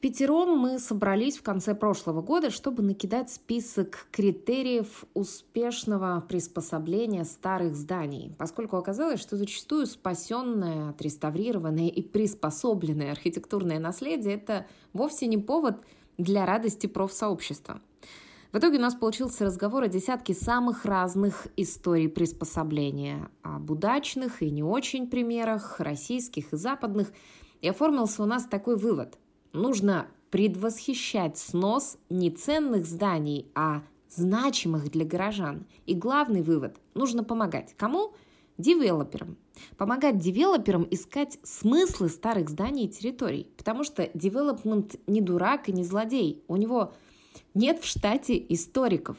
пятером мы собрались в конце прошлого года, чтобы накидать список критериев успешного приспособления старых зданий, поскольку оказалось, что зачастую спасенное, отреставрированное и приспособленное архитектурное наследие – это вовсе не повод для радости профсообщества. В итоге у нас получился разговор о десятке самых разных историй приспособления, об удачных и не очень примерах, российских и западных, и оформился у нас такой вывод – нужно предвосхищать снос не ценных зданий, а значимых для горожан. И главный вывод – нужно помогать. Кому? Девелоперам. Помогать девелоперам искать смыслы старых зданий и территорий. Потому что девелопмент не дурак и не злодей. У него нет в штате историков.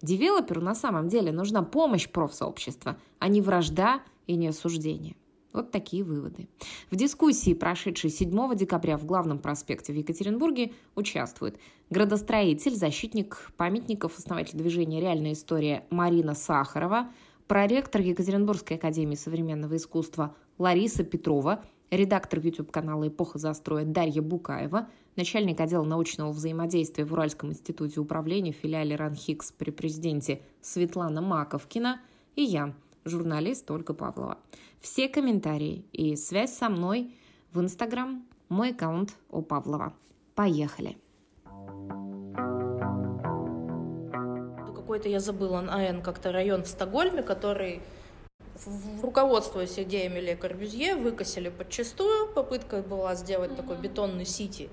Девелоперу на самом деле нужна помощь профсообщества, а не вражда и не осуждение. Вот такие выводы. В дискуссии, прошедшей 7 декабря в главном проспекте в Екатеринбурге, участвует градостроитель, защитник памятников, основатель движения «Реальная история» Марина Сахарова, проректор Екатеринбургской академии современного искусства Лариса Петрова, редактор YouTube-канала «Эпоха застроя» Дарья Букаева, начальник отдела научного взаимодействия в Уральском институте управления филиале РАНХИКС при президенте Светлана Маковкина и я, журналист Ольга Павлова. Все комментарии и связь со мной в Инстаграм, мой аккаунт у Павлова. Поехали! Какой-то я забыла, АН как-то район в Стокгольме, который руководствуясь идеями Ле Корбюзье, выкосили подчастую. Попытка была сделать такой бетонный сити.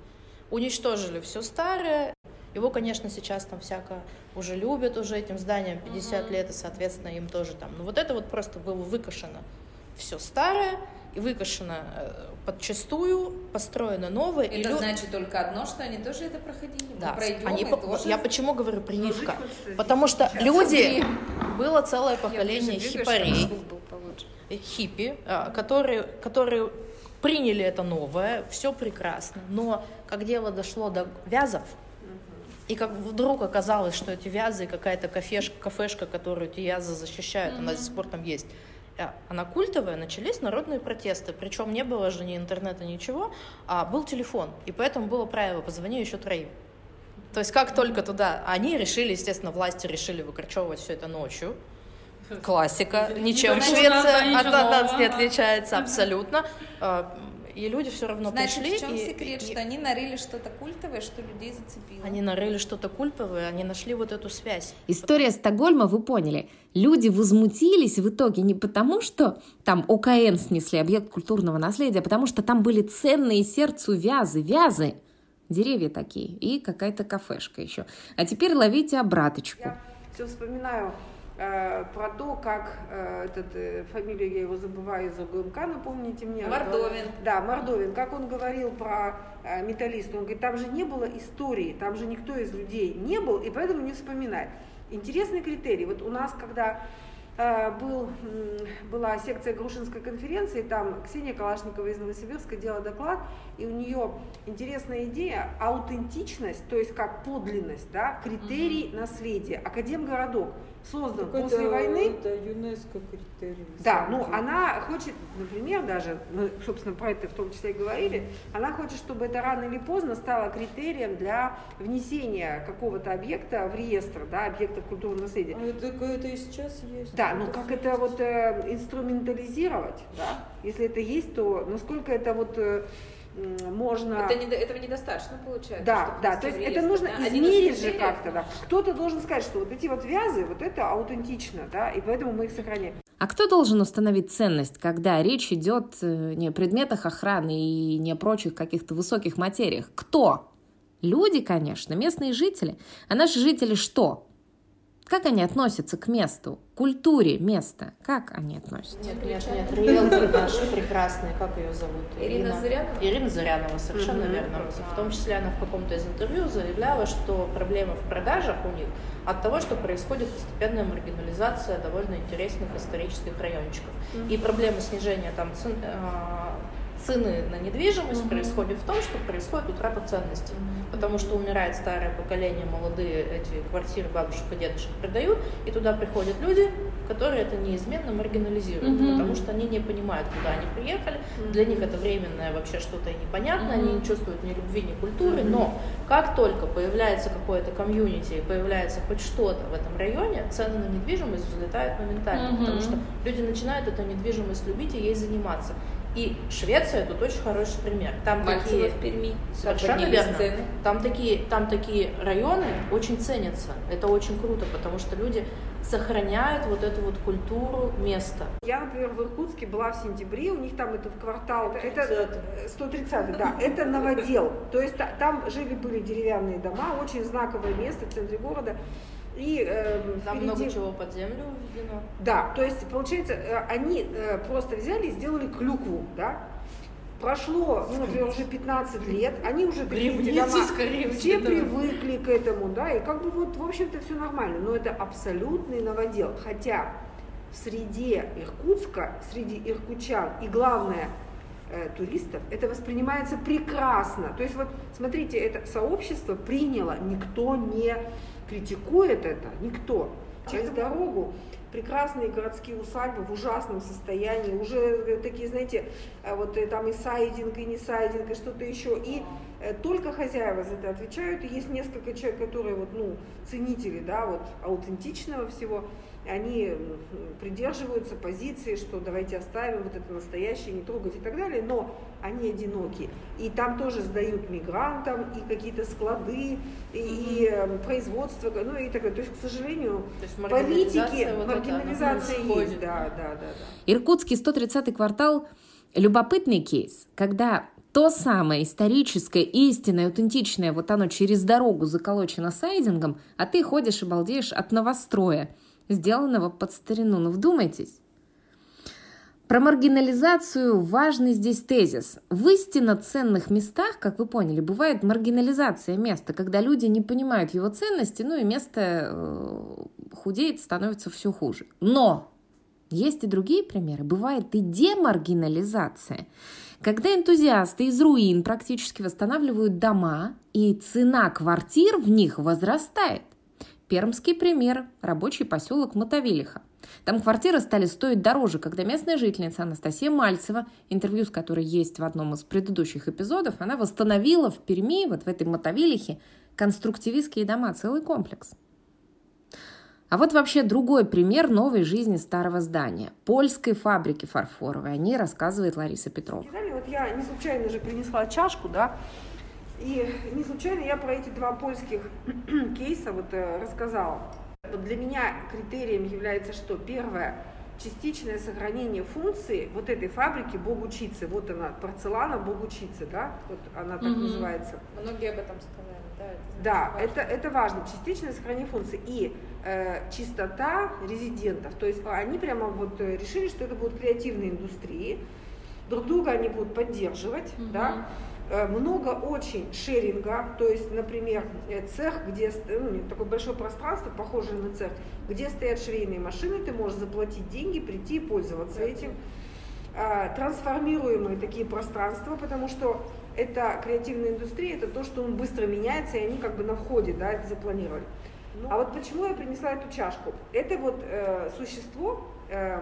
Уничтожили все старое, его, конечно, сейчас там всяко уже любят уже этим зданием 50 mm-hmm. лет, и, соответственно, им тоже там. Но вот это вот просто было выкашено все старое, и выкашено э, подчастую, построено новое. Это и лю... значит только одно, что они тоже это проходили. Да, пройдем, они по... тоже... я почему говорю прививка? Потому что люди, было целое поколение хипарей, хиппи, а, которые, которые приняли это новое, все прекрасно, но как дело дошло до вязов, и как вдруг оказалось, что эти вязы, какая-то кафешка, кафешка, которую эти вязы защищают, mm-hmm. она до сих пор там есть, а, она культовая, начались народные протесты. Причем не было же ни интернета, ничего, а был телефон. И поэтому было правило «позвони еще троим». То есть как только туда... Они решили, естественно, власти решили выкорчевывать все это ночью. Классика. Ничем Швеция от нас не отличается абсолютно. И люди все равно Значит, пришли. в чем и, секрет, и, что они нарыли что-то культовое, что людей зацепило? Они нарыли что-то культовое, они нашли вот эту связь. История Стокгольма, вы поняли, люди возмутились в итоге не потому, что там ОКН снесли, объект культурного наследия, а потому что там были ценные сердцу вязы, вязы, деревья такие, и какая-то кафешка еще. А теперь ловите обраточку. Я все вспоминаю про то, как э, этот, э, фамилию я его забываю из ОГМК, напомните мне. Мордовин. Да, Мордовин. Как он говорил про э, металлиста, он говорит, там же не было истории, там же никто из людей не был, и поэтому не вспоминает. Интересный критерий. Вот у нас, когда Э, был, была секция Грушинской конференции, там Ксения Калашникова из Новосибирска делала доклад, и у нее интересная идея, аутентичность, то есть как подлинность, да, критерий mm-hmm. наследия. Академгородок создан так после это, войны. Это ЮНЕСКО критерий. Да, ну она хочет, например, даже, мы, собственно, про это в том числе и говорили, она хочет, чтобы это рано или поздно стало критерием для внесения какого-то объекта в реестр, да, объектов культурного наследия. А это, это и сейчас есть. Да, ну как это вот э, инструментализировать, да? Если это есть, то насколько это вот э, можно... Это не, этого недостаточно получается. Да, да, то есть это нужно да? измерить же как-то, да. Кто-то должен сказать, что вот эти вот вязы, вот это аутентично, да, и поэтому мы их сохраняем. А кто должен установить ценность, когда речь идет э, не о предметах охраны и не о прочих каких-то высоких материях? Кто? Люди, конечно, местные жители. А наши жители что? Как они относятся к месту, к культуре места? Как они относятся? Нет, нет, нет. Риэлтор наш прекрасный, как ее зовут? Ирина, Ирина Зырянова? Ирина Зырянова, совершенно угу. верно. В том числе она в каком-то из интервью заявляла, что проблема в продажах у них от того, что происходит постепенная маргинализация довольно интересных исторических райончиков. Угу. И проблема снижения там цен, э, цены на недвижимость mm-hmm. происходит в том, что происходит утрата ценностей. Mm-hmm. Потому что умирает старое поколение, молодые эти квартиры бабушек и дедушек продают, и туда приходят люди, которые это неизменно маргинализируют, mm-hmm. потому что они не понимают, куда они приехали. Mm-hmm. Для них это временное вообще что-то непонятное, mm-hmm. они не чувствуют ни любви, ни культуры. Mm-hmm. Но как только появляется какое-то комьюнити появляется хоть что-то в этом районе, цены на недвижимость взлетают моментально, mm-hmm. потому что люди начинают эту недвижимость любить и ей заниматься. И Швеция тут очень хороший пример. Там Мальцево такие в Перми. Совершенно верно. Цены. Там такие, там такие районы очень ценятся. Это очень круто, потому что люди сохраняют вот эту вот культуру места. Я, например, в Иркутске была в сентябре, у них там этот квартал, это 130 да, это новодел. То есть там жили-были деревянные дома, очень знаковое место в центре города. И, э, Там впереди... много чего под землю введено. Да, то есть, получается, э, они э, просто взяли и сделали клюкву, да, прошло, ну, например, уже 15 лет, они уже такие дома, все привыкли к этому, да, и как бы вот, в общем-то, все нормально, но это абсолютный новодел, хотя в среде Иркутска, среди иркутчан и главное э, туристов, это воспринимается прекрасно. То есть вот, смотрите, это сообщество приняло, никто не критикует это никто. Через дорогу прекрасные городские усадьбы в ужасном состоянии, уже э, такие, знаете, э, вот э, там и сайдинг, и не сайдинг, и что-то еще. И только хозяева за это отвечают, и есть несколько человек, которые вот, ну, ценители, да, вот аутентичного всего они придерживаются позиции, что давайте оставим вот это настоящее, не трогать и так далее, но они одиноки. И там тоже сдают мигрантам и какие-то склады, и, и эм, производство, ну и так далее. То есть, к сожалению, То есть политики, вот маргинализация это, есть. Да, да, да, да. Иркутский 130-й квартал – любопытный кейс, когда то самое историческое, истинное, аутентичное, вот оно через дорогу заколочено сайдингом, а ты ходишь и балдеешь от новостроя – сделанного под старину. Но вдумайтесь. Про маргинализацию важный здесь тезис. В истинно ценных местах, как вы поняли, бывает маргинализация места, когда люди не понимают его ценности, ну и место э, худеет, становится все хуже. Но есть и другие примеры. Бывает и демаргинализация, когда энтузиасты из руин практически восстанавливают дома, и цена квартир в них возрастает. Пермский пример – рабочий поселок Мотовилиха. Там квартиры стали стоить дороже, когда местная жительница Анастасия Мальцева, интервью с которой есть в одном из предыдущих эпизодов, она восстановила в Перми, вот в этой Мотовилихе, конструктивистские дома, целый комплекс. А вот вообще другой пример новой жизни старого здания. Польской фабрики фарфоровой. О ней рассказывает Лариса Петрова. Вот я не случайно же принесла чашку, да, и не случайно я про эти два польских кейса вот э, рассказала. Вот для меня критерием является что? Первое, частичное сохранение функции вот этой фабрики Богучицы. Вот она, порцелана Богучицы, да? Вот она так угу. называется. Многие об этом сказали, да? Это да, важно. это, это важно. Частичное сохранение функции. И э, чистота резидентов. То есть они прямо вот э, решили, что это будут креативные индустрии. Друг друга они будут поддерживать, угу. да? Э, много очень шеринга, то есть, например, э, цех, где ну, такое большое пространство, похожее на цех, где стоят швейные машины, ты можешь заплатить деньги, прийти и пользоваться этим. А, трансформируемые такие пространства, потому что это креативная индустрия, это то, что он быстро меняется, и они как бы на входе, да, это запланировали. Ну, а вот почему я принесла эту чашку? Это вот э, существо э,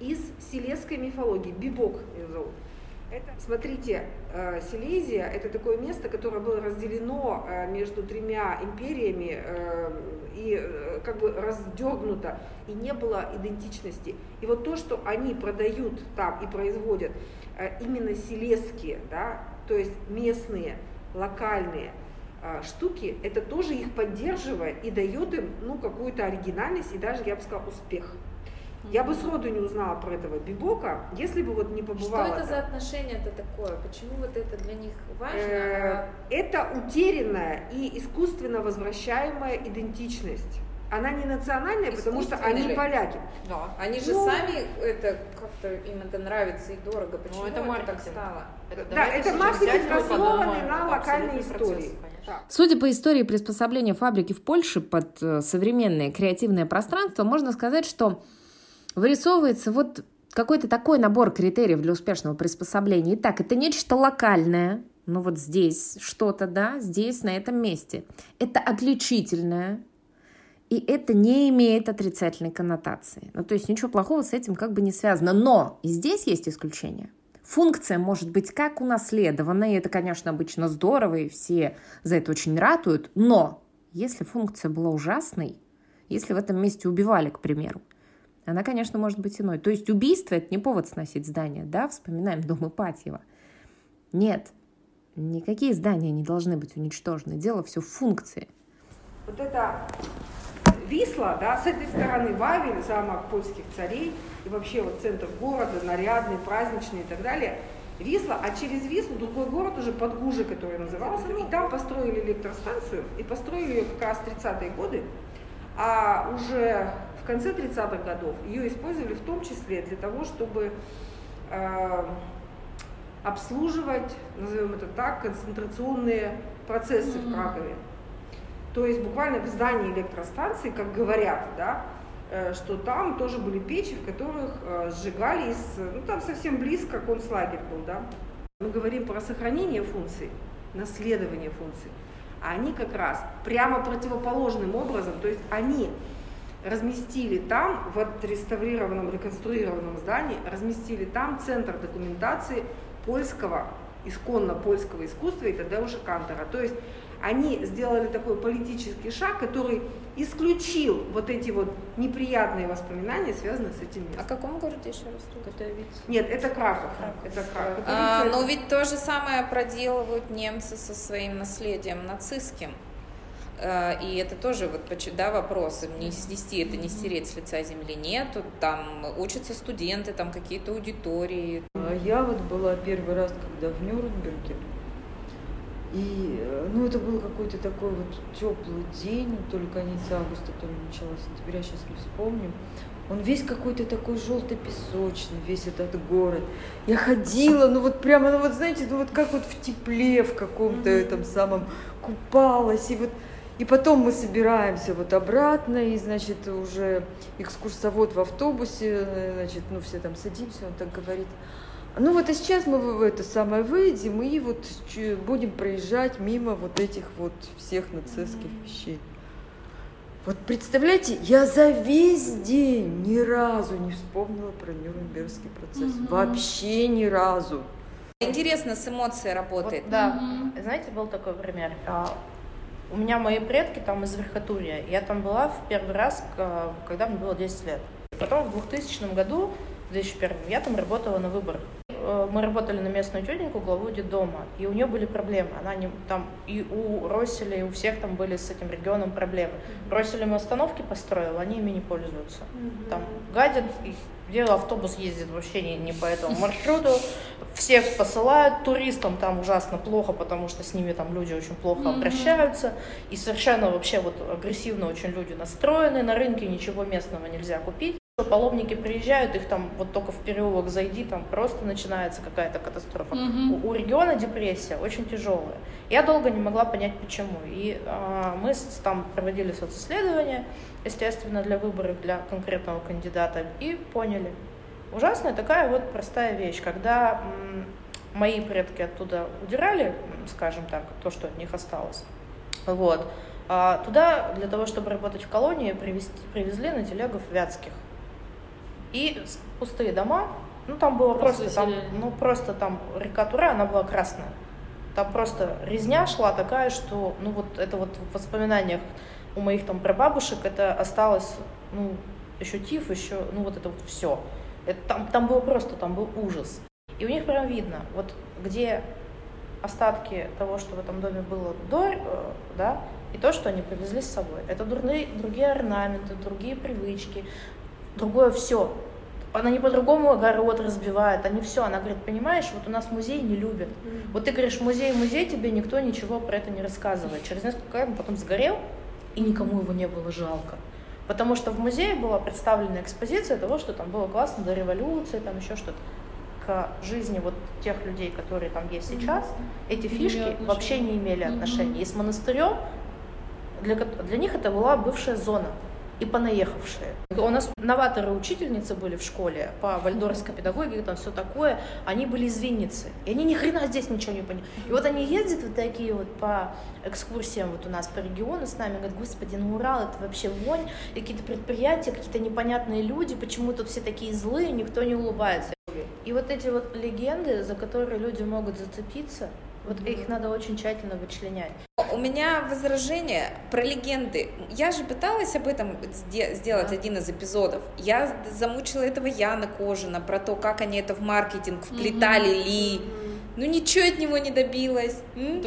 из силезской мифологии, бибок ее зовут. Смотрите, э, Силезия – это такое место, которое было разделено э, между тремя империями э, и как бы раздернуто, и не было идентичности. И вот то, что они продают там и производят, именно силезские, да, то есть местные, локальные штуки, это тоже их поддерживает и дает им ну, какую-то оригинальность и даже, я бы сказала, успех. Я бы сроду не узнала про этого бибока, если бы вот не побывала. Что это за отношение-то такое? Почему вот это для них важно? Э, это утерянная и искусственно возвращаемая идентичность. Она не национальная, потому что они ли? поляки. Да. Они же ну, сами это как-то им это нравится и дорого. Почему ну, это, это так стало? Это, да, это маркетинг основанный на локальной истории. Процесс, Судя по истории приспособления фабрики в Польше под э, современное креативное пространство, можно сказать, что вырисовывается вот какой-то такой набор критериев для успешного приспособления. Итак, это нечто локальное, ну вот здесь что-то, да, здесь, на этом месте. Это отличительное, и это не имеет отрицательной коннотации. Ну, то есть ничего плохого с этим как бы не связано. Но и здесь есть исключение. Функция может быть как унаследована, и это, конечно, обычно здорово, и все за это очень ратуют, но если функция была ужасной, если в этом месте убивали, к примеру, она, конечно, может быть иной. То есть убийство – это не повод сносить здание, да, вспоминаем дом Ипатьева. Нет, никакие здания не должны быть уничтожены. Дело все в функции. Вот это Висла, да, с этой стороны Вавель, замок польских царей, и вообще вот центр города, нарядный, праздничный и так далее. Висла, а через Вислу другой город уже Подгужи, который назывался, и там построили электростанцию, и построили ее как раз в 30-е годы, а уже в конце 30-х годов ее использовали в том числе для того, чтобы э, обслуживать, назовем это так, концентрационные процессы mm-hmm. в Кракове. То есть буквально в здании электростанции, как говорят, да, э, что там тоже были печи, в которых э, сжигали из, ну там совсем близко концлагерь был, да. Мы говорим про сохранение функций, наследование функций, а они как раз прямо противоположным образом, то есть они разместили там, в отреставрированном, реконструированном здании, разместили там центр документации польского, исконно польского искусства и тогда уже Кантора. То есть они сделали такой политический шаг, который исключил вот эти вот неприятные воспоминания, связанные с этим местом. О каком городе еще раз? Катовице. Нет, это Краков. Краков. Это Краков. А, но ведь то же самое проделывают немцы со своим наследием нацистским. А, и это тоже вот, да, вопрос, не снести это, не стереть с лица земли нет, там учатся студенты, там какие-то аудитории. А я вот была первый раз, когда в Нюрнберге, и, э, ну, это был какой-то такой вот теплый день, то ли конец августа, то ли начало сентября, сейчас не вспомню. Он весь какой-то такой желто-песочный, весь этот город. Я ходила, ну вот прямо, ну вот знаете, ну вот как вот в тепле в каком-то этом самом купалась. И вот и потом мы собираемся вот обратно, и, значит, уже экскурсовод в автобусе, значит, ну все там садимся, он так говорит, ну вот и сейчас мы в это самое выйдем и вот будем проезжать мимо вот этих вот всех нацистских вещей. Вот представляете, я за весь день ни разу не вспомнила про Нюрнбергский процесс. Угу. Вообще ни разу. Интересно, с эмоцией работает. Вот, да. Угу. Знаете, был такой пример. У меня мои предки там из Верхотурья. Я там была в первый раз, когда мне было 10 лет. Потом в 2000 году, в 2001, я там работала на выборах. Э, мы работали на местную тетеньку, главу детдома, и у нее были проблемы. Она не, там, и у Росселя, и у всех там были с этим регионом проблемы. Росселем остановки построил, они ими не пользуются. Там гадят, где автобус ездит вообще не, не по этому маршруту. Всех посылают, туристам там ужасно плохо, потому что с ними там люди очень плохо обращаются. И совершенно вообще вот агрессивно очень люди настроены. На рынке ничего местного нельзя купить. Паломники приезжают, их там вот только в переулок зайди, там просто начинается какая-то катастрофа. Угу. У, у региона депрессия очень тяжелая. Я долго не могла понять почему. И э, мы там проводили социсследования, естественно, для выборов для конкретного кандидата, и поняли. Ужасная такая вот простая вещь, когда м, мои предки оттуда удирали, скажем так, то, что от них осталось. Вот. А туда для того, чтобы работать в колонии, привезти, привезли на телегов вятских и пустые дома. Ну, там было просто, просто там, ну, просто там река Тура, она была красная. Там просто резня шла такая, что, ну, вот это вот в воспоминаниях у моих там прабабушек это осталось, ну, еще тиф, еще, ну, вот это вот все. Это, там, там было просто, там был ужас. И у них прям видно, вот где остатки того, что в этом доме было до, э, да, и то, что они привезли с собой. Это другие, другие орнаменты, другие привычки, другое все. Она не по-другому огород разбивает, они все. Она говорит, понимаешь, вот у нас музей не любят. Mm-hmm. Вот ты говоришь, музей, музей, тебе никто ничего про это не рассказывает. Через несколько лет он потом сгорел, и никому его не было жалко. Потому что в музее была представлена экспозиция того, что там было классно до революции, там еще что-то. К жизни вот тех людей, которые там есть сейчас, mm-hmm. эти фишки вообще не имели отношения. Mm-hmm. И с монастырем для, для них это была бывшая зона. И понаехавшие. У нас новаторы-учительницы были в школе по вальдорфской педагогике, там все такое. Они были из Винницы. И они ни хрена здесь ничего не поняли. И вот они ездят вот такие вот по экскурсиям вот у нас по региону с нами, говорят, господи, ну Урал это вообще вонь, какие-то предприятия, какие-то непонятные люди, почему тут все такие злые, никто не улыбается. И вот эти вот легенды, за которые люди могут зацепиться, вот их надо очень тщательно вычленять. У меня возражение про легенды. Я же пыталась об этом сделать да. один из эпизодов. Я замучила этого Яна Кожина про то, как они это в маркетинг вплетали mm-hmm. ли. Ну ничего от него не добилась.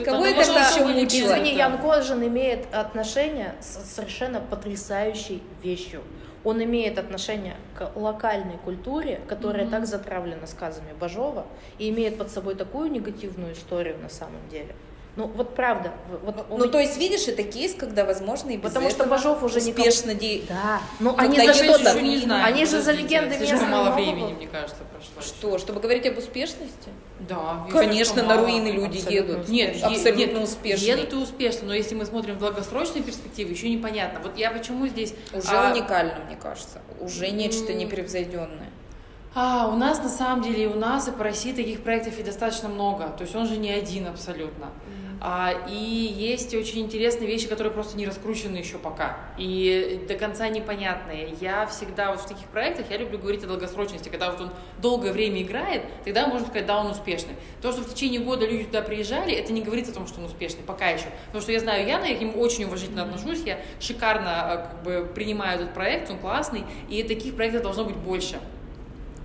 Кого это еще мучило? Извини, Ян Кожин имеет отношение с совершенно потрясающей вещью он имеет отношение к локальной культуре, которая mm-hmm. так затравлена сказами Бажова и имеет под собой такую негативную историю на самом деле. Ну, вот правда. Вот ну, меня... то есть, видишь, это кейс, когда, возможно, и без Потому что Бажов уже успешно никак... де... Да. Ну, они за что-то... Не знаю, они же за легенды Слишком мало времени, мне кажется, прошло. Что, чтобы говорить об успешности? Да. Конечно, на руины люди едут. Нет, абсолютно успешно. Едут и успешно, но если мы смотрим в долгосрочной перспективе, еще непонятно. Вот я почему здесь... Уже а... уникально, мне кажется. Уже нечто непревзойденное. А, у нас на самом деле, у нас и по России таких проектов и достаточно много. То есть он же не один абсолютно. А, и есть очень интересные вещи, которые просто не раскручены еще пока и до конца непонятные. Я всегда вот в таких проектах, я люблю говорить о долгосрочности, когда вот он долгое время играет, тогда можно сказать, да, он успешный. То, что в течение года люди туда приезжали, это не говорит о том, что он успешный, пока еще. Потому что я знаю Яна, я к нему очень уважительно отношусь, я шикарно а, как бы принимаю этот проект, он классный, и таких проектов должно быть больше.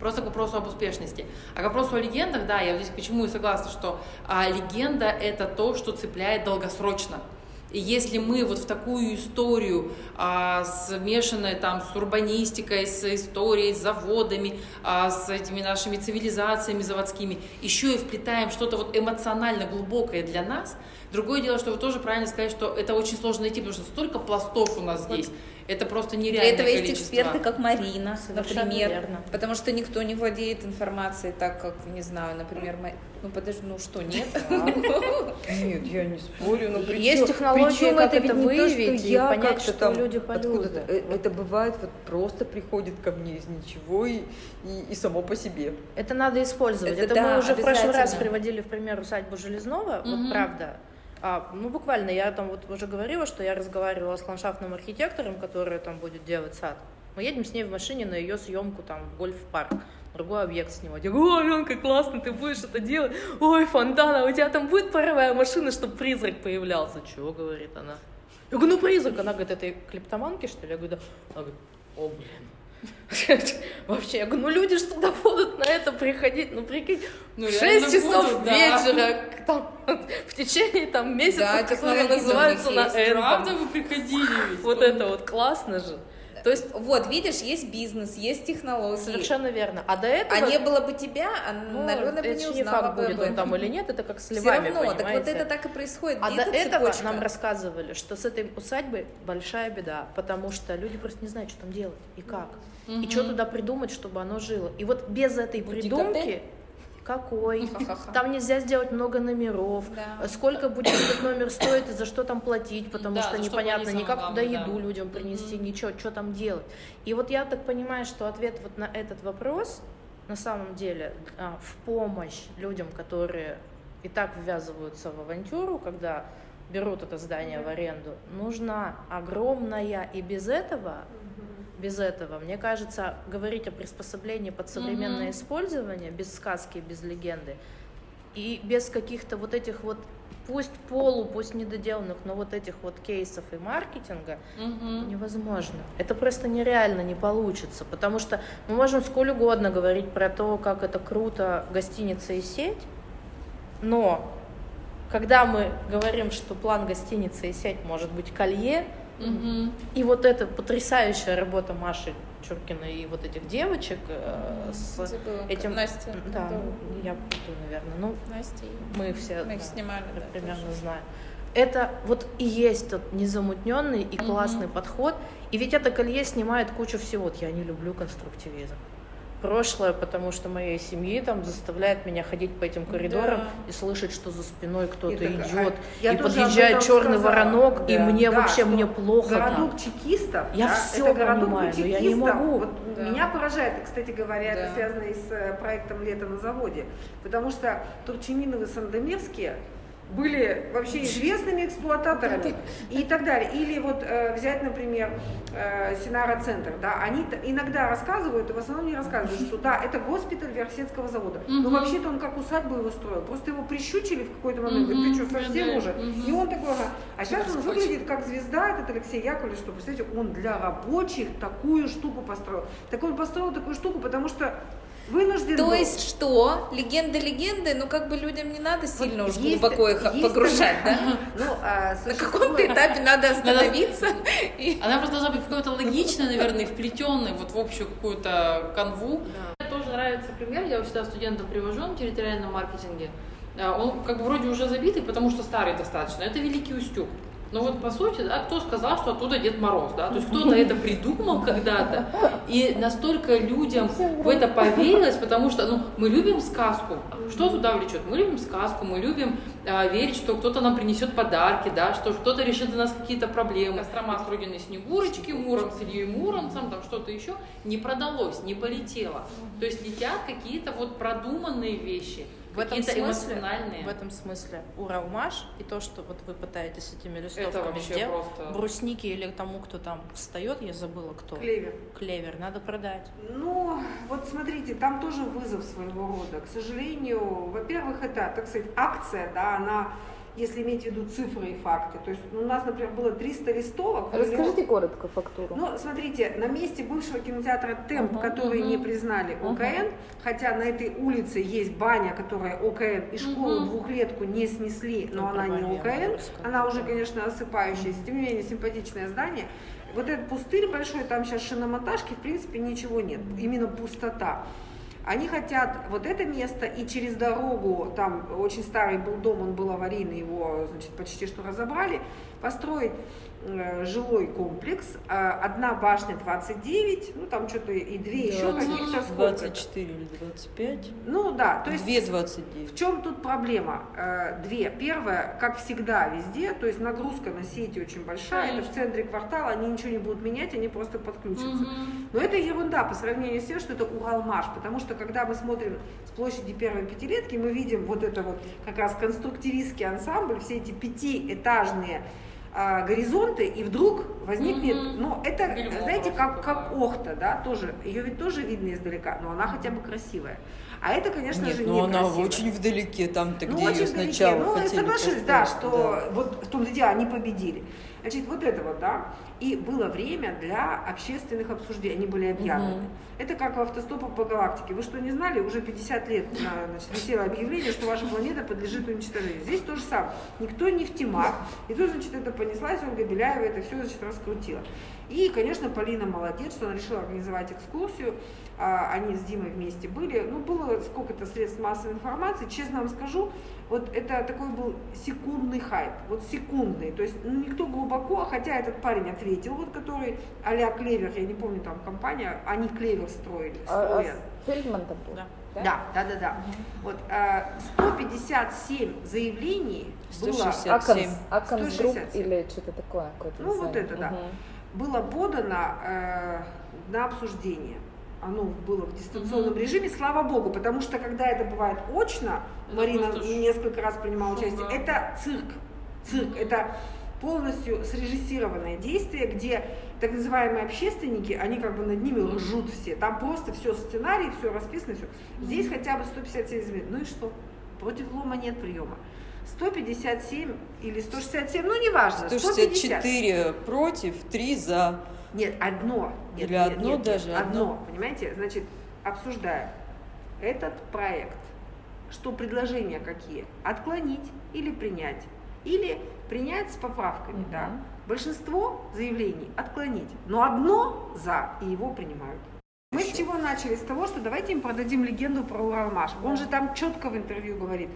Просто к вопросу об успешности. А к вопросу о легендах, да, я здесь почему и согласна, что а, легенда это то, что цепляет долгосрочно. И если мы вот в такую историю, а, смешанную там с урбанистикой, с историей, с заводами, а, с этими нашими цивилизациями заводскими, еще и вплетаем что-то вот эмоционально глубокое для нас, другое дело, что вы тоже правильно сказали, что это очень сложно найти, потому что столько пластов у нас вот. здесь. Это просто нереально. Для этого количество. есть эксперты, как Марина, Совершенно например. Верно. Потому что никто не владеет информацией так, как, не знаю, например, ну подожди, ну что, нет? Нет, я не спорю. Но есть технологии, как это выявить и понять, что люди полюбят. Э, это бывает, вот просто приходит ко мне из ничего и, и, само по себе. Это надо использовать. Это, мы уже в прошлый раз приводили в пример усадьбу Железного, вот правда. А, ну, буквально, я там вот уже говорила, что я разговаривала с ландшафтным архитектором, который там будет делать сад. Мы едем с ней в машине на ее съемку там в гольф-парк другой объект снимать. Я говорю, ой, Аленка, классно, ты будешь это делать. Ой, фонтан, а у тебя там будет паровая машина, чтобы призрак появлялся. Чего, говорит она. Я говорю, ну призрак. Она говорит, этой клептоманки, что ли? Я говорю, да. Она говорит, о, блин. Вообще, я говорю, ну люди что туда будут на это приходить, ну прикинь, ну, 6 часов будут, вечера, да. там, в течение там месяца, да, которые называются на этом. Правда вы приходили? Вот это вот классно же. То есть, вот, видишь, есть бизнес, есть технологии. Совершенно верно. А до этого... А не было бы тебя, а ну, Алена бы не узнала не будет он там или нет, это как с львами, Все равно, так вот это так и происходит. А до этого цепочка. нам рассказывали, что с этой усадьбой большая беда, потому что люди просто не знают, что там делать и как. Угу. И что туда придумать, чтобы оно жило. И вот без этой придумки какой, там нельзя сделать много номеров, сколько будет этот номер стоить и за что там платить, потому что непонятно ни как туда еду людям принести, ничего, что там делать. И вот я так понимаю, что ответ вот на этот вопрос на самом деле а, в помощь людям, которые и так ввязываются в авантюру, когда берут это здание в аренду, нужна огромная, и без этого без этого. Мне кажется, говорить о приспособлении под современное mm-hmm. использование, без сказки, без легенды, и без каких-то вот этих вот, пусть полу, пусть недоделанных, но вот этих вот кейсов и маркетинга mm-hmm. невозможно. Это просто нереально не получится, потому что мы можем сколь угодно говорить про то, как это круто гостиница и сеть, но когда мы говорим, что план гостиницы и сеть может быть колье, Угу. И вот эта потрясающая работа Маши Чуркина и вот этих девочек э, с Забыла, этим... Настя. Да, да. я путаю, наверное. Ну, Настя. Мы все мы их да, снимали, да, примерно тоже. знаем. Это вот и есть тот незамутненный и классный угу. подход. И ведь это колье снимает кучу всего. Вот я не люблю конструктивизм. Прошлое, потому что моей семьи там заставляет меня ходить по этим коридорам да. и слышать, что за спиной кто-то идет, а и подъезжает черный сказала. воронок, да. и мне да, вообще мне плохо. Городок там. чекистов, я да, все это городок понимаю, но я не могу. Вот да. Меня поражает, кстати говоря, да. это связано и с э, проектом «Лето на заводе», потому что Турчининов и Сандомирские были вообще известными эксплуататорами и так далее. Или вот э, взять, например, э, Синара Центр, да, они иногда рассказывают, и в основном не рассказывают, что да, это госпиталь Верхсетского завода. Но вообще-то он как усадьбу его строил. Просто его прищучили в какой-то момент, говорит, ты что, совсем уже? И он такой, ага. А сейчас он выглядит как звезда, этот Алексей Яковлевич, что, представляете, он для рабочих такую штуку построил. Так он построил такую штуку, потому что Вынужден То был. есть что? Легенда легенды, ну как бы людям не надо сильно вот уж есть, глубоко их есть погружать, да? Ну, а, На каком-то этапе надо остановиться. Она просто должна быть какой-то логичной, наверное, вплетенной вот в общую какую-то канву. Мне тоже нравится пример, я всегда студентов привожу на территориальном маркетинге. А, он как бы вроде уже забитый, потому что старый достаточно. Это Великий Устюг. Но ну вот по сути, да, кто сказал, что оттуда Дед Мороз, да? То есть кто-то это придумал когда-то, и настолько людям в это поверилось, потому что, ну, мы любим сказку. Что туда влечет? Мы любим сказку, мы любим э, верить, что кто-то нам принесет подарки, да, что кто-то решит за нас какие-то проблемы. Кострома Строгиной Снегурочки, Муром с Ильей Муромцем, там что-то еще не продалось, не полетело. То есть летят какие-то вот продуманные вещи в этом смысле, в этом смысле Уралмаш и то, что вот вы пытаетесь этими листовками сделать, просто... брусники или тому, кто там встает, я забыла кто. Клевер. Клевер, надо продать. Ну, вот смотрите, там тоже вызов своего рода. К сожалению, во-первых, это, так сказать, акция, да, она если иметь в виду цифры и факты. То есть у нас, например, было 300 листовок. Расскажите него... коротко фактуру. Ну, смотрите, на месте бывшего кинотеатра «Темп», uh-huh, который uh-huh. не признали ОКН, uh-huh. хотя на этой улице есть баня, которая ОКН, и школу uh-huh. двухлетку не снесли, но ну, она не ОКН, она уже, конечно, осыпающаяся, тем не менее симпатичное здание. Вот этот пустырь большой, там сейчас шиномонтажки, в принципе, ничего нет, именно пустота. Они хотят вот это место и через дорогу, там очень старый был дом, он был аварийный, его значит, почти что разобрали, построить жилой комплекс, а одна башня 29, ну там что-то и две еще каких-то сколько 24 или 25? Ну да, то есть... Две 29. В чем тут проблема? Э, две. Первое, как всегда везде, то есть нагрузка на сети очень большая, Конечно. это в центре квартала, они ничего не будут менять, они просто подключатся. Угу. Но это ерунда по сравнению с тем, что это Уралмаш, потому что когда мы смотрим с площади первой пятилетки, мы видим вот это вот как раз конструктивистский ансамбль, все эти пятиэтажные а, горизонты, и вдруг возникнет, mm-hmm. ну, это, Бельмова знаете, как, как Охта, да, тоже, ее ведь тоже видно издалека, но она хотя бы красивая. А это, конечно Нет, же, но она очень вдалеке, там-то, ну, где ее сначала Ну, соглашусь, да, что да. вот в том деле они победили. Значит, вот это вот, да, и было время для общественных обсуждений, они были объявлены. Угу. Это как в автостопах по галактике. Вы что, не знали? Уже 50 лет значит, висело объявление, что ваша планета подлежит уничтожению. Здесь то же самое. Никто не в темах. И тут, значит, это понеслась, Ольга Беляева это все, значит, раскрутила. И, конечно, Полина молодец, что она решила организовать экскурсию. А, они с Димой вместе были. Ну, было сколько-то средств массовой информации. Честно вам скажу, вот это такой был секундный хайп, вот секундный, то есть ну, никто глубоко, хотя этот парень ответил, вот который а-ля Клевер, я не помню там компания, они Клевер строили, строят. А, а Фельдман там был? Да. Да, да, да, да. Вот, а, 157 заявлений 167. было... Аконс, Аконс Групп или что-то такое. Ну, вот это, да. Угу. Было подано э, на обсуждение оно было в дистанционном mm-hmm. режиме, слава богу, потому что когда это бывает очно, это Марина несколько раз принимала участие, mm-hmm. это цирк, цирк, это полностью срежиссированное действие, где так называемые общественники, они как бы над ними ржут все, там просто все сценарий, все расписано, все. Здесь хотя бы 157 заметок, ну и что? Против лома нет приема. 157 или 167, ну неважно. 164 150. против, 3 за. Нет, одно. Нет, Или нет, одно нет, даже? Нет, одно. одно, понимаете? Значит, обсуждаем этот проект, что предложения какие? Отклонить или принять? Или принять с поправками, угу. да? Большинство заявлений отклонить, но одно за, и его принимают. Мы с чего начали? С того, что давайте им продадим легенду про Уралмаш. Он же там четко в интервью говорит,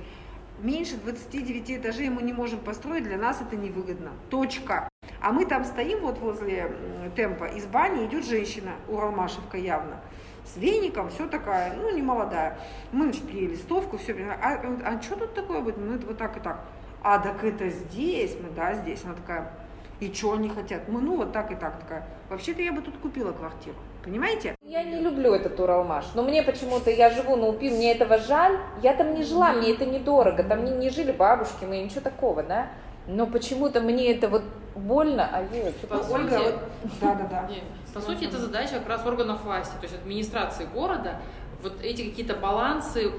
меньше 29 этажей мы не можем построить, для нас это невыгодно. Точка. А мы там стоим вот возле темпа, из бани идет женщина, Уралмашевка явно, с веником, все такая, ну, не молодая. Мы, ей листовку, все, а, а что тут такое будет? Мы вот так и так. А, так это здесь, мы, да, здесь. Она такая, и что они хотят? Мы, ну, вот так и так. Такая, вообще-то я бы тут купила квартиру. Понимаете? Я не люблю этот Уралмаш, но мне почему-то, я живу на УПИ, мне этого жаль, я там не жила, мне это недорого, там не, не жили бабушки мои, ничего такого, да, но почему-то мне это вот больно, а ей По сути, Ольга, вот, да, да, да. По сути, это задача как раз органов власти, то есть администрации города, вот эти какие-то балансы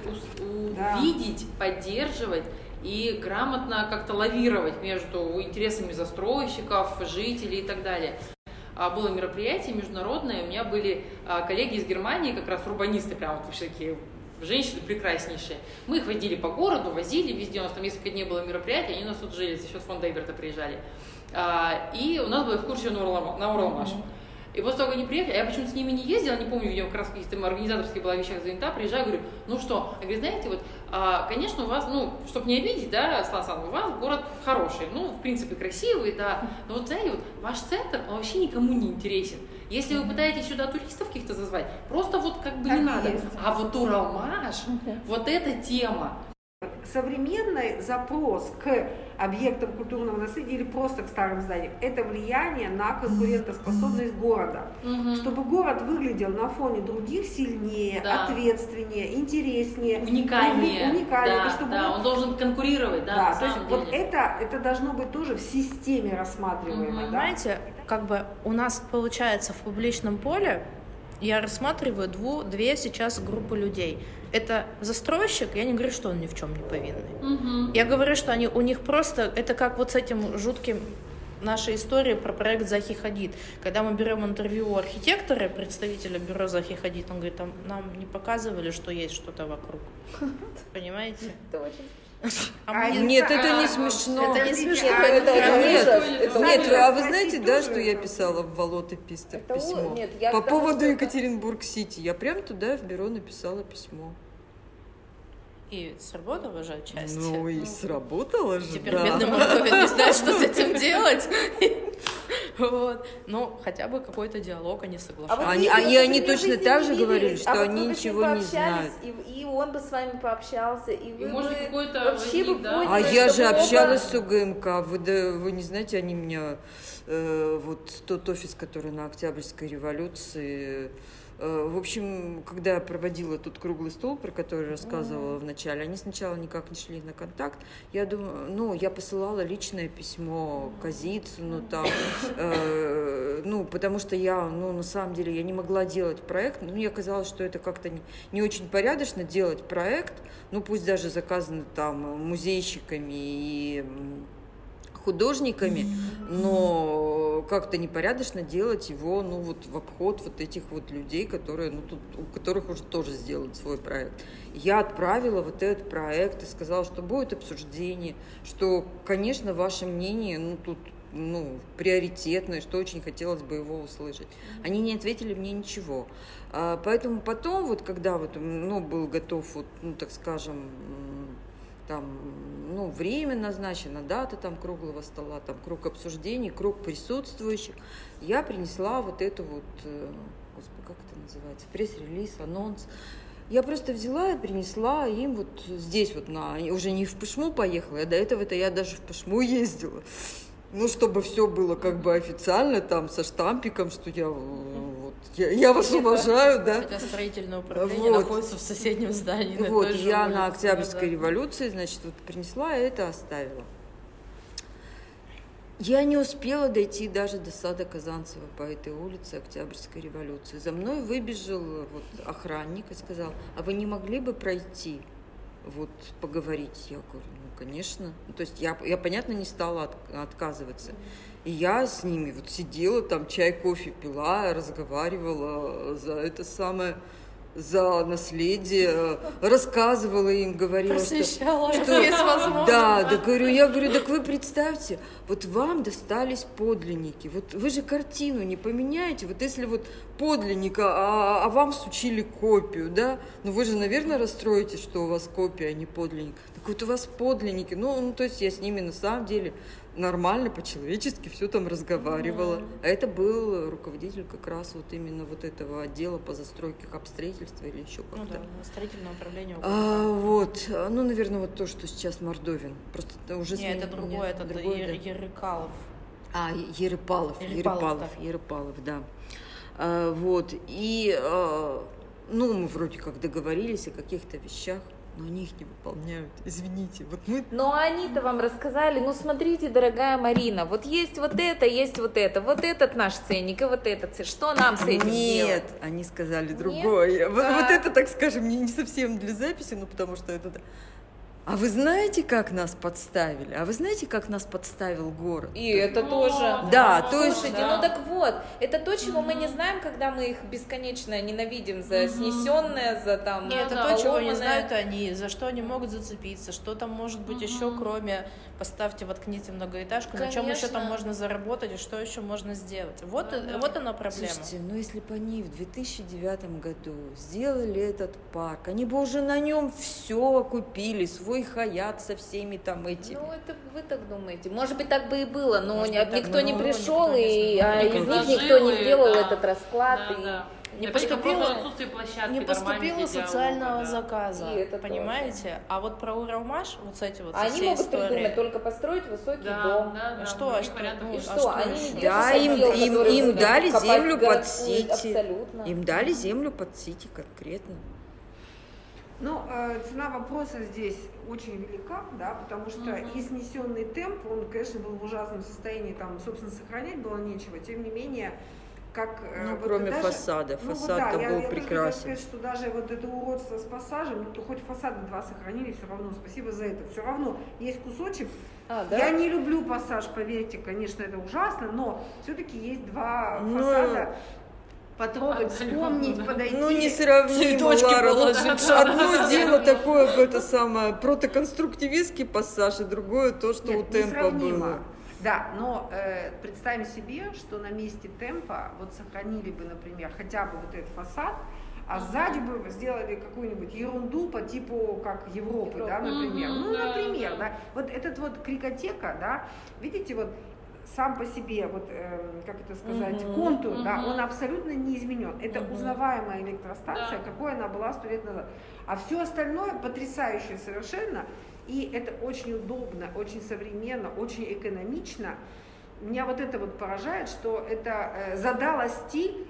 да. увидеть, поддерживать и грамотно как-то лавировать между интересами застройщиков, жителей и так далее. А, было мероприятие международное, у меня были а, коллеги из Германии, как раз урбанисты, прям вот вообще такие женщины прекраснейшие. Мы их водили по городу, возили везде, у нас там несколько дней было мероприятие, они у нас тут жили, за счет фонда Эберта приезжали. А, и у нас была экскурсия на Уралмаш. Mm-hmm. И после того, как они приехали, я почему-то с ними не ездила, не помню, видимо, как раз каких-то организаторских была вещах занята, приезжаю, говорю, ну что, я говорю, знаете, вот, а, конечно, у вас, ну, чтобы не обидеть, да, Сласан, у вас город хороший, ну, в принципе, красивый, да, но вот, знаете, вот, ваш центр, он вообще никому не интересен. Если вы пытаетесь сюда туристов каких-то зазвать, просто вот как бы не надо. А вот Уралмаш, вот эта тема, Современный запрос к объектам культурного наследия или просто к старым зданиям – это влияние на конкурентоспособность города. Угу. Чтобы город выглядел на фоне других сильнее, да. ответственнее, интереснее, уникальнее. уникальнее да, чтобы да, он... он должен конкурировать, да. да то есть деле. вот это, это должно быть тоже в системе рассматриваемо. Угу. Да? Знаете, как бы у нас получается в публичном поле я рассматриваю дву, две сейчас группы людей. Это застройщик, я не говорю, что он ни в чем не повинный. Угу. Я говорю, что они, у них просто, это как вот с этим жутким наша история про проект Захи Хадид. Когда мы берем интервью у архитектора, представителя бюро Захи Хадид, он говорит, там, нам не показывали, что есть что-то вокруг. Понимаете? Это очень а нет, это не смешно. Это не смешно. Это, нет, это, нет, а вы знаете, да, что я писала в Волоте письмо? Нет, я По поводу Екатеринбург-Сити. Я прям туда в бюро написала письмо. И сработало же отчасти. Ну и сработало же, Теперь да. бедный Молдовин не знает, что с этим делать. Вот. Ну, хотя бы какой-то диалог, они соглашаются. А они, они, они точно так же говорили, что а они ничего не знают. И, и он бы с вами пообщался, и вы и может, бы какой-то вообще бы да? поняли, А я же общалась с УГМК. Вы, да, вы не знаете, они меня... Э, вот тот офис, который на Октябрьской революции Э, в общем, когда я проводила тут круглый стол, про который рассказывала в начале, они сначала никак не шли на контакт. Я думаю, ну, я посылала личное письмо Казицыну там, э, ну, потому что я, ну, на самом деле, я не могла делать проект. Ну, мне казалось, что это как-то не, не очень порядочно делать проект, ну, пусть даже заказаны там музейщиками и художниками, но как-то непорядочно делать его, ну, вот в обход вот этих вот людей, которые, ну, тут, у которых уже тоже сделан свой проект. Я отправила вот этот проект и сказала, что будет обсуждение, что, конечно, ваше мнение, ну, тут ну, приоритетное, что очень хотелось бы его услышать. Они не ответили мне ничего. А, поэтому потом, вот когда вот, ну, был готов, вот, ну, так скажем, там, ну, время назначено, дата там круглого стола, там круг обсуждений, круг присутствующих, я принесла вот эту вот, э, господи, как это называется, пресс-релиз, анонс. Я просто взяла и принесла им вот здесь вот на, уже не в Пышму поехала, а до этого-то я даже в Пышму ездила. Ну, чтобы все было как бы официально, там, со штампиком, что я я, я вас уважаю, да. Хотя строительное управление вот. находится в соседнем здании. На вот, я улице, на Октябрьской да. революции, значит, вот принесла это оставила. Я не успела дойти даже до сада Казанцева по этой улице Октябрьской революции. За мной выбежал вот охранник и сказал, а вы не могли бы пройти, вот поговорить? Я говорю, ну, конечно. Ну, то есть я, я, понятно, не стала от, отказываться. И я с ними вот сидела, там чай, кофе пила, разговаривала за это самое за наследие, рассказывала им, говорила, что, что да, да, говорю, я говорю, так вы представьте, вот вам достались подлинники, вот вы же картину не поменяете, вот если вот подлинника, а, а вам сучили копию, да, ну вы же, наверное, расстроитесь, что у вас копия, а не подлинник. Так вот у вас подлинники, ну, ну то есть я с ними на самом деле нормально, по-человечески все там разговаривала. Mm-hmm. А это был руководитель как раз вот именно вот этого отдела по застройке обстроительства или еще ну как-то. Ну да, строительное управление. А, вот, ну, наверное, вот то, что сейчас Мордовин. Просто уже Нет, это другое, это другой, да? Ерыкалов. А, Ерыпалов, Ерыпалов, Ерыпалов да. А, вот, и, а, ну, мы вроде как договорились о каких-то вещах но они их не выполняют. Извините, вот мы... Но они-то вам рассказали, ну смотрите, дорогая Марина, вот есть вот это, есть вот это, вот этот наш ценник и вот этот ценник. Что нам с этим Нет, делать? они сказали другое. Вот, вот это, так скажем, не, не совсем для записи, но потому что это а вы знаете, как нас подставили? А вы знаете, как нас подставил город? И это О, тоже. Да, то есть. Слушайте, да. ну так вот, это то, чего мы не знаем, когда мы их бесконечно ненавидим за снесенное, за там. Нет, это то, чего не знают они, за что они могут зацепиться, что там может быть еще, кроме поставьте, воткните многоэтажку, Конечно. на чем еще там можно заработать и что еще можно сделать. Вот, да, вот она проблема. Слушайте, ну если бы они в 2009 году сделали этот парк, они бы уже на нем все купили, свой хаят со всеми там этими. Ну это вы так думаете. Может быть так бы и было, но Может, никто не пришел, никто не и а из них никто не сделал да. этот расклад. Да, и... да не поступило, не поступило социального да. заказа, это понимаете? Тоже. А вот про Уралмаш, вот с эти вот Они могут истории... придумать только построить высокий да, дом. Да, да, что, а что, ну, и а что? Они не да, им, им, им дали землю под сити. Абсолютно. Им дали землю под сити конкретно. Ну, э, цена вопроса здесь очень велика, да, потому что uh-huh. и снесенный темп, он, конечно, был в ужасном состоянии, там, собственно, сохранять было нечего, тем не менее, как... Э, ну, вот кроме даже, фасада, ну, фасад вот, да, был я, прекрасен. Я сказать, что даже вот это уродство с пассажем, ну, то хоть фасады два сохранили, все равно, спасибо за это, все равно есть кусочек. А, да? Я не люблю пассаж, поверьте, конечно, это ужасно, но все-таки есть два но... Ну, фасада, потрогать, вспомнить, подойти. Ну, не сравнимо, Лара. Одно дело такое, это самое, протоконструктивистский пассаж, и другое то, что Нет, у темпа было. Да, но э, представим себе, что на месте темпа вот сохранили бы, например, хотя бы вот этот фасад, а сзади бы сделали какую-нибудь ерунду по типу как Европы, Европа. да, например. Mm-hmm, ну, например, да. Вот этот вот крикотека, да, видите, вот сам по себе, вот, э, как это сказать, угу, контур, угу. да, он абсолютно не изменен. Это угу. узнаваемая электростанция, да. какой она была сто лет назад. А все остальное потрясающее совершенно, и это очень удобно, очень современно, очень экономично меня вот это вот поражает, что это э, задало стиль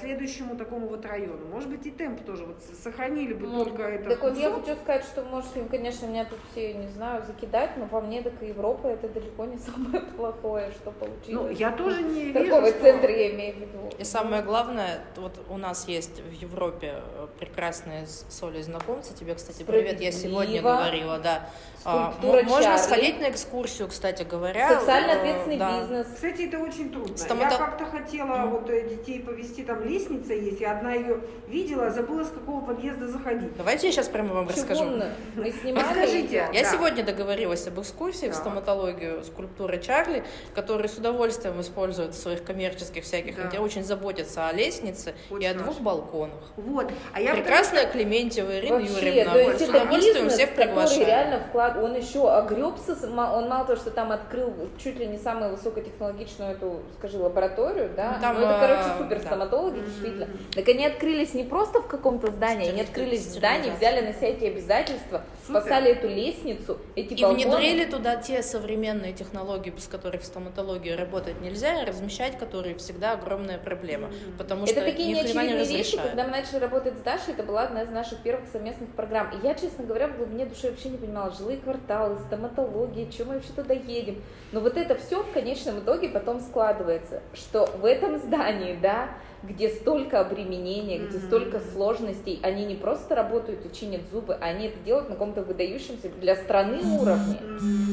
следующему такому вот району. Может быть, и темп тоже вот сохранили бы ну, только это. Так вот я хочу сказать, что, может, им, конечно, меня тут все, не знаю, закидать, но по мне, так и Европа это далеко не самое плохое, что получилось. Ну, я тоже не вижу, Такого что... центра я имею в виду. И самое главное, вот у нас есть в Европе э, прекрасные соли знакомцы. Тебе, кстати, привет, я сегодня говорила, да. А, можно Чарли. сходить на экскурсию, кстати говоря. Социально ответственный да бизнес. Кстати, это очень трудно. Стомато... Я как-то хотела mm. вот э, детей повести, там лестница есть, я одна ее видела, забыла с какого подъезда заходить. Давайте я сейчас прямо вам расскажу. Мы снимали. Расскажите. Я да. сегодня договорилась об экскурсии да. в стоматологию скульптуры Чарли, который с удовольствием использует в своих коммерческих всяких, да. где очень заботится о лестнице очень и о двух балконах. Вот. А я Прекрасная вдруг... Клементьева Ирина Вообще, Юрьевна. То есть с удовольствием бизнес, всех приглашаю. реально вклад, он еще огребся, он мало того, что там открыл чуть ли не самую высокотехнологичную эту, скажи, лабораторию, да, ну, там, ну, это, короче, э, супер стоматологи, действительно. Так они открылись не просто в каком-то здании, они открылись в здании, взяли на себя эти обязательства, спасали эту лестницу, эти И внедрили туда те современные технологии, без которых в стоматологии работать нельзя, и размещать которые всегда огромная проблема, потому это что такие неочевидные не вещи, когда мы начали работать с Дашей, это была одна из наших первых совместных программ. И я, честно говоря, в глубине души вообще не понимала, жилые кварталы, стоматология, чем мы вообще туда едем. Но вот это все в конечном итоге потом складывается, что в этом здании, да, где столько обременения, где столько сложностей, они не просто работают и чинят зубы, они это делают на каком-то выдающемся для страны уровне.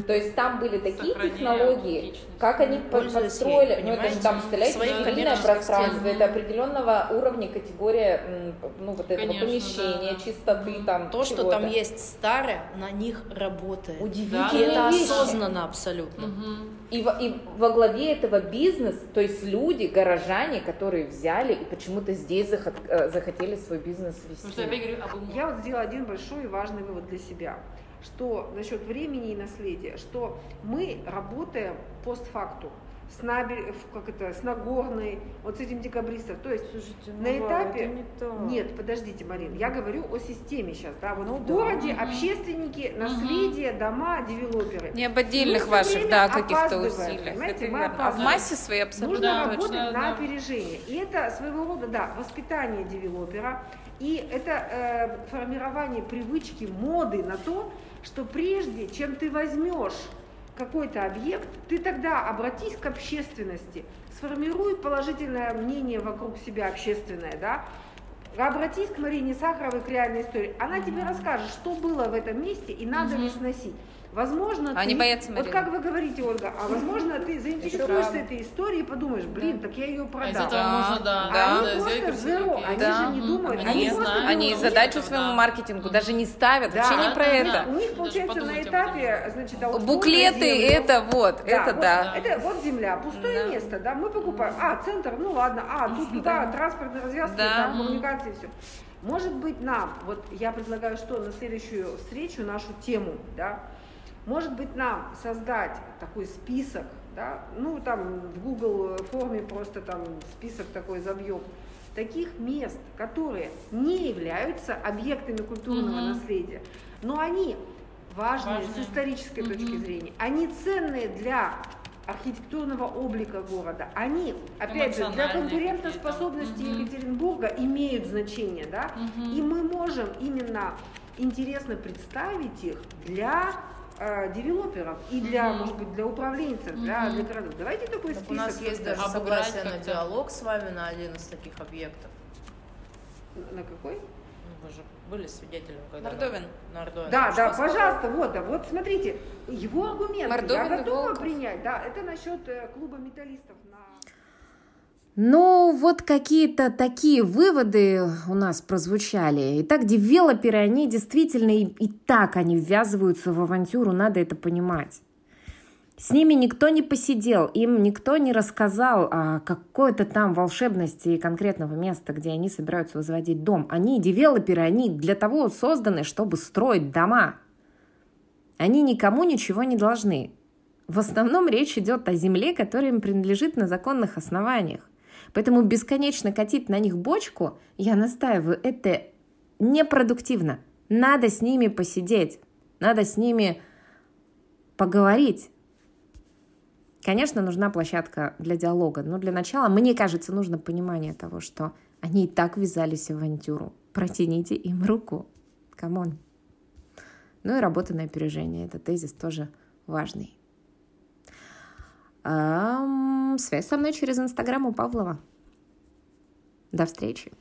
То есть там были такие технологии, как они построили, ну это же там, представляете, цивильное пространство, это определенного уровня категория, ну вот этого Конечно, помещения, да. чистоты там. То, что там есть старое, на них работает. Удивительно. И это осознанно абсолютно. Угу. И, во, и во главе этого бизнес, то есть люди, горожане, которые взяли и почему-то здесь захот, э, захотели свой бизнес вести. Я вот сделала один большой и важный вывод для себя. Что насчет времени и наследия, что мы работаем постфактум с, Набер... как это, с Нагорной, вот с этим декабристом. То есть Слушайте, ну, на этапе... это не так. Нет, подождите, Марин, я говорю о системе сейчас. Да? Вот Ну в да. городе общественники, наследие, дома, девелоперы. Не об отдельных ваших, да, каких-то усилиях. Это мы. А в массе своей абсолютно Нужно Да, работать точно, на да. опережение. И это своего рода, да, воспитание девелопера. И это э, формирование привычки, моды на то, что прежде, чем ты возьмешь какой-то объект, ты тогда обратись к общественности, сформируй положительное мнение вокруг себя общественное, да, обратись к Марине Сахаровой к реальной истории. Она тебе расскажет, что было в этом месте и надо ли сносить. Возможно, Они ты, боятся вот Марины. как вы говорите, Ольга, а возможно, ты заинтересуешься этой историей и подумаешь, блин, так я ее А из этого можно, да, А да, они да, просто зеро, они кейс. же не Да. думают, Они они, не знают. Они задачу Да. своему маркетингу даже не ставят, Да. вообще не Да, про да, это. да. у них получается на этапе, значит, аукцион Буклеты, на землю. это вот, это вот, да. Это вот земля, пустое Да. место, да, мы покупаем. А, центр, ну ладно, а, тут туда, транспортные развязки, Да. там коммуникации, все. Может быть, нам, вот я предлагаю, что на следующую встречу нашу тему, да, может быть, нам создать такой список, да, ну, там в Google форме просто там список такой забьем, таких мест, которые не являются объектами культурного Мгм. наследия, но они важные, с Важные. исторической Мгм. точки зрения, они ценные для архитектурного облика города, они, опять же, для конкурентоспособности. Мгм. Екатеринбурга имеют значение, да, Мгм. и мы можем именно интересно представить их для э, девелоперов и для, Мгм. может быть, для управленцев, для, Мгм. для городов. Давайте такой Так список. у нас есть даже согласие на диалог с вами на один из таких объектов. На какой? Ну, Вы же были свидетелем, когда... Мордовин. Мордовин. Да, да, сказал? пожалуйста, вот, да, вот смотрите, его аргументы Мордовин я готова Волков. принять, да, это насчет э, клуба металлистов на... Ну, вот какие-то такие выводы у нас прозвучали. Итак, девелоперы, они действительно и, и так они ввязываются в авантюру, надо это понимать. С ними никто не посидел, им никто не рассказал о какой-то там волшебности конкретного места, где они собираются возводить дом. Они, девелоперы, они для того созданы, чтобы строить дома. Они никому ничего не должны. В основном речь идет о земле, которая им принадлежит на законных основаниях. Поэтому бесконечно катить на них бочку, я настаиваю, это непродуктивно. Надо с ними посидеть, надо с ними поговорить. Конечно, нужна площадка для диалога, но для начала, мне кажется, нужно понимание того, что они и так ввязались в авантюру. Протяните им руку. Come on. Ну и работа на опережение. Это тезис тоже важный. Связь со мной через Инстаграм у Павлова. До встречи.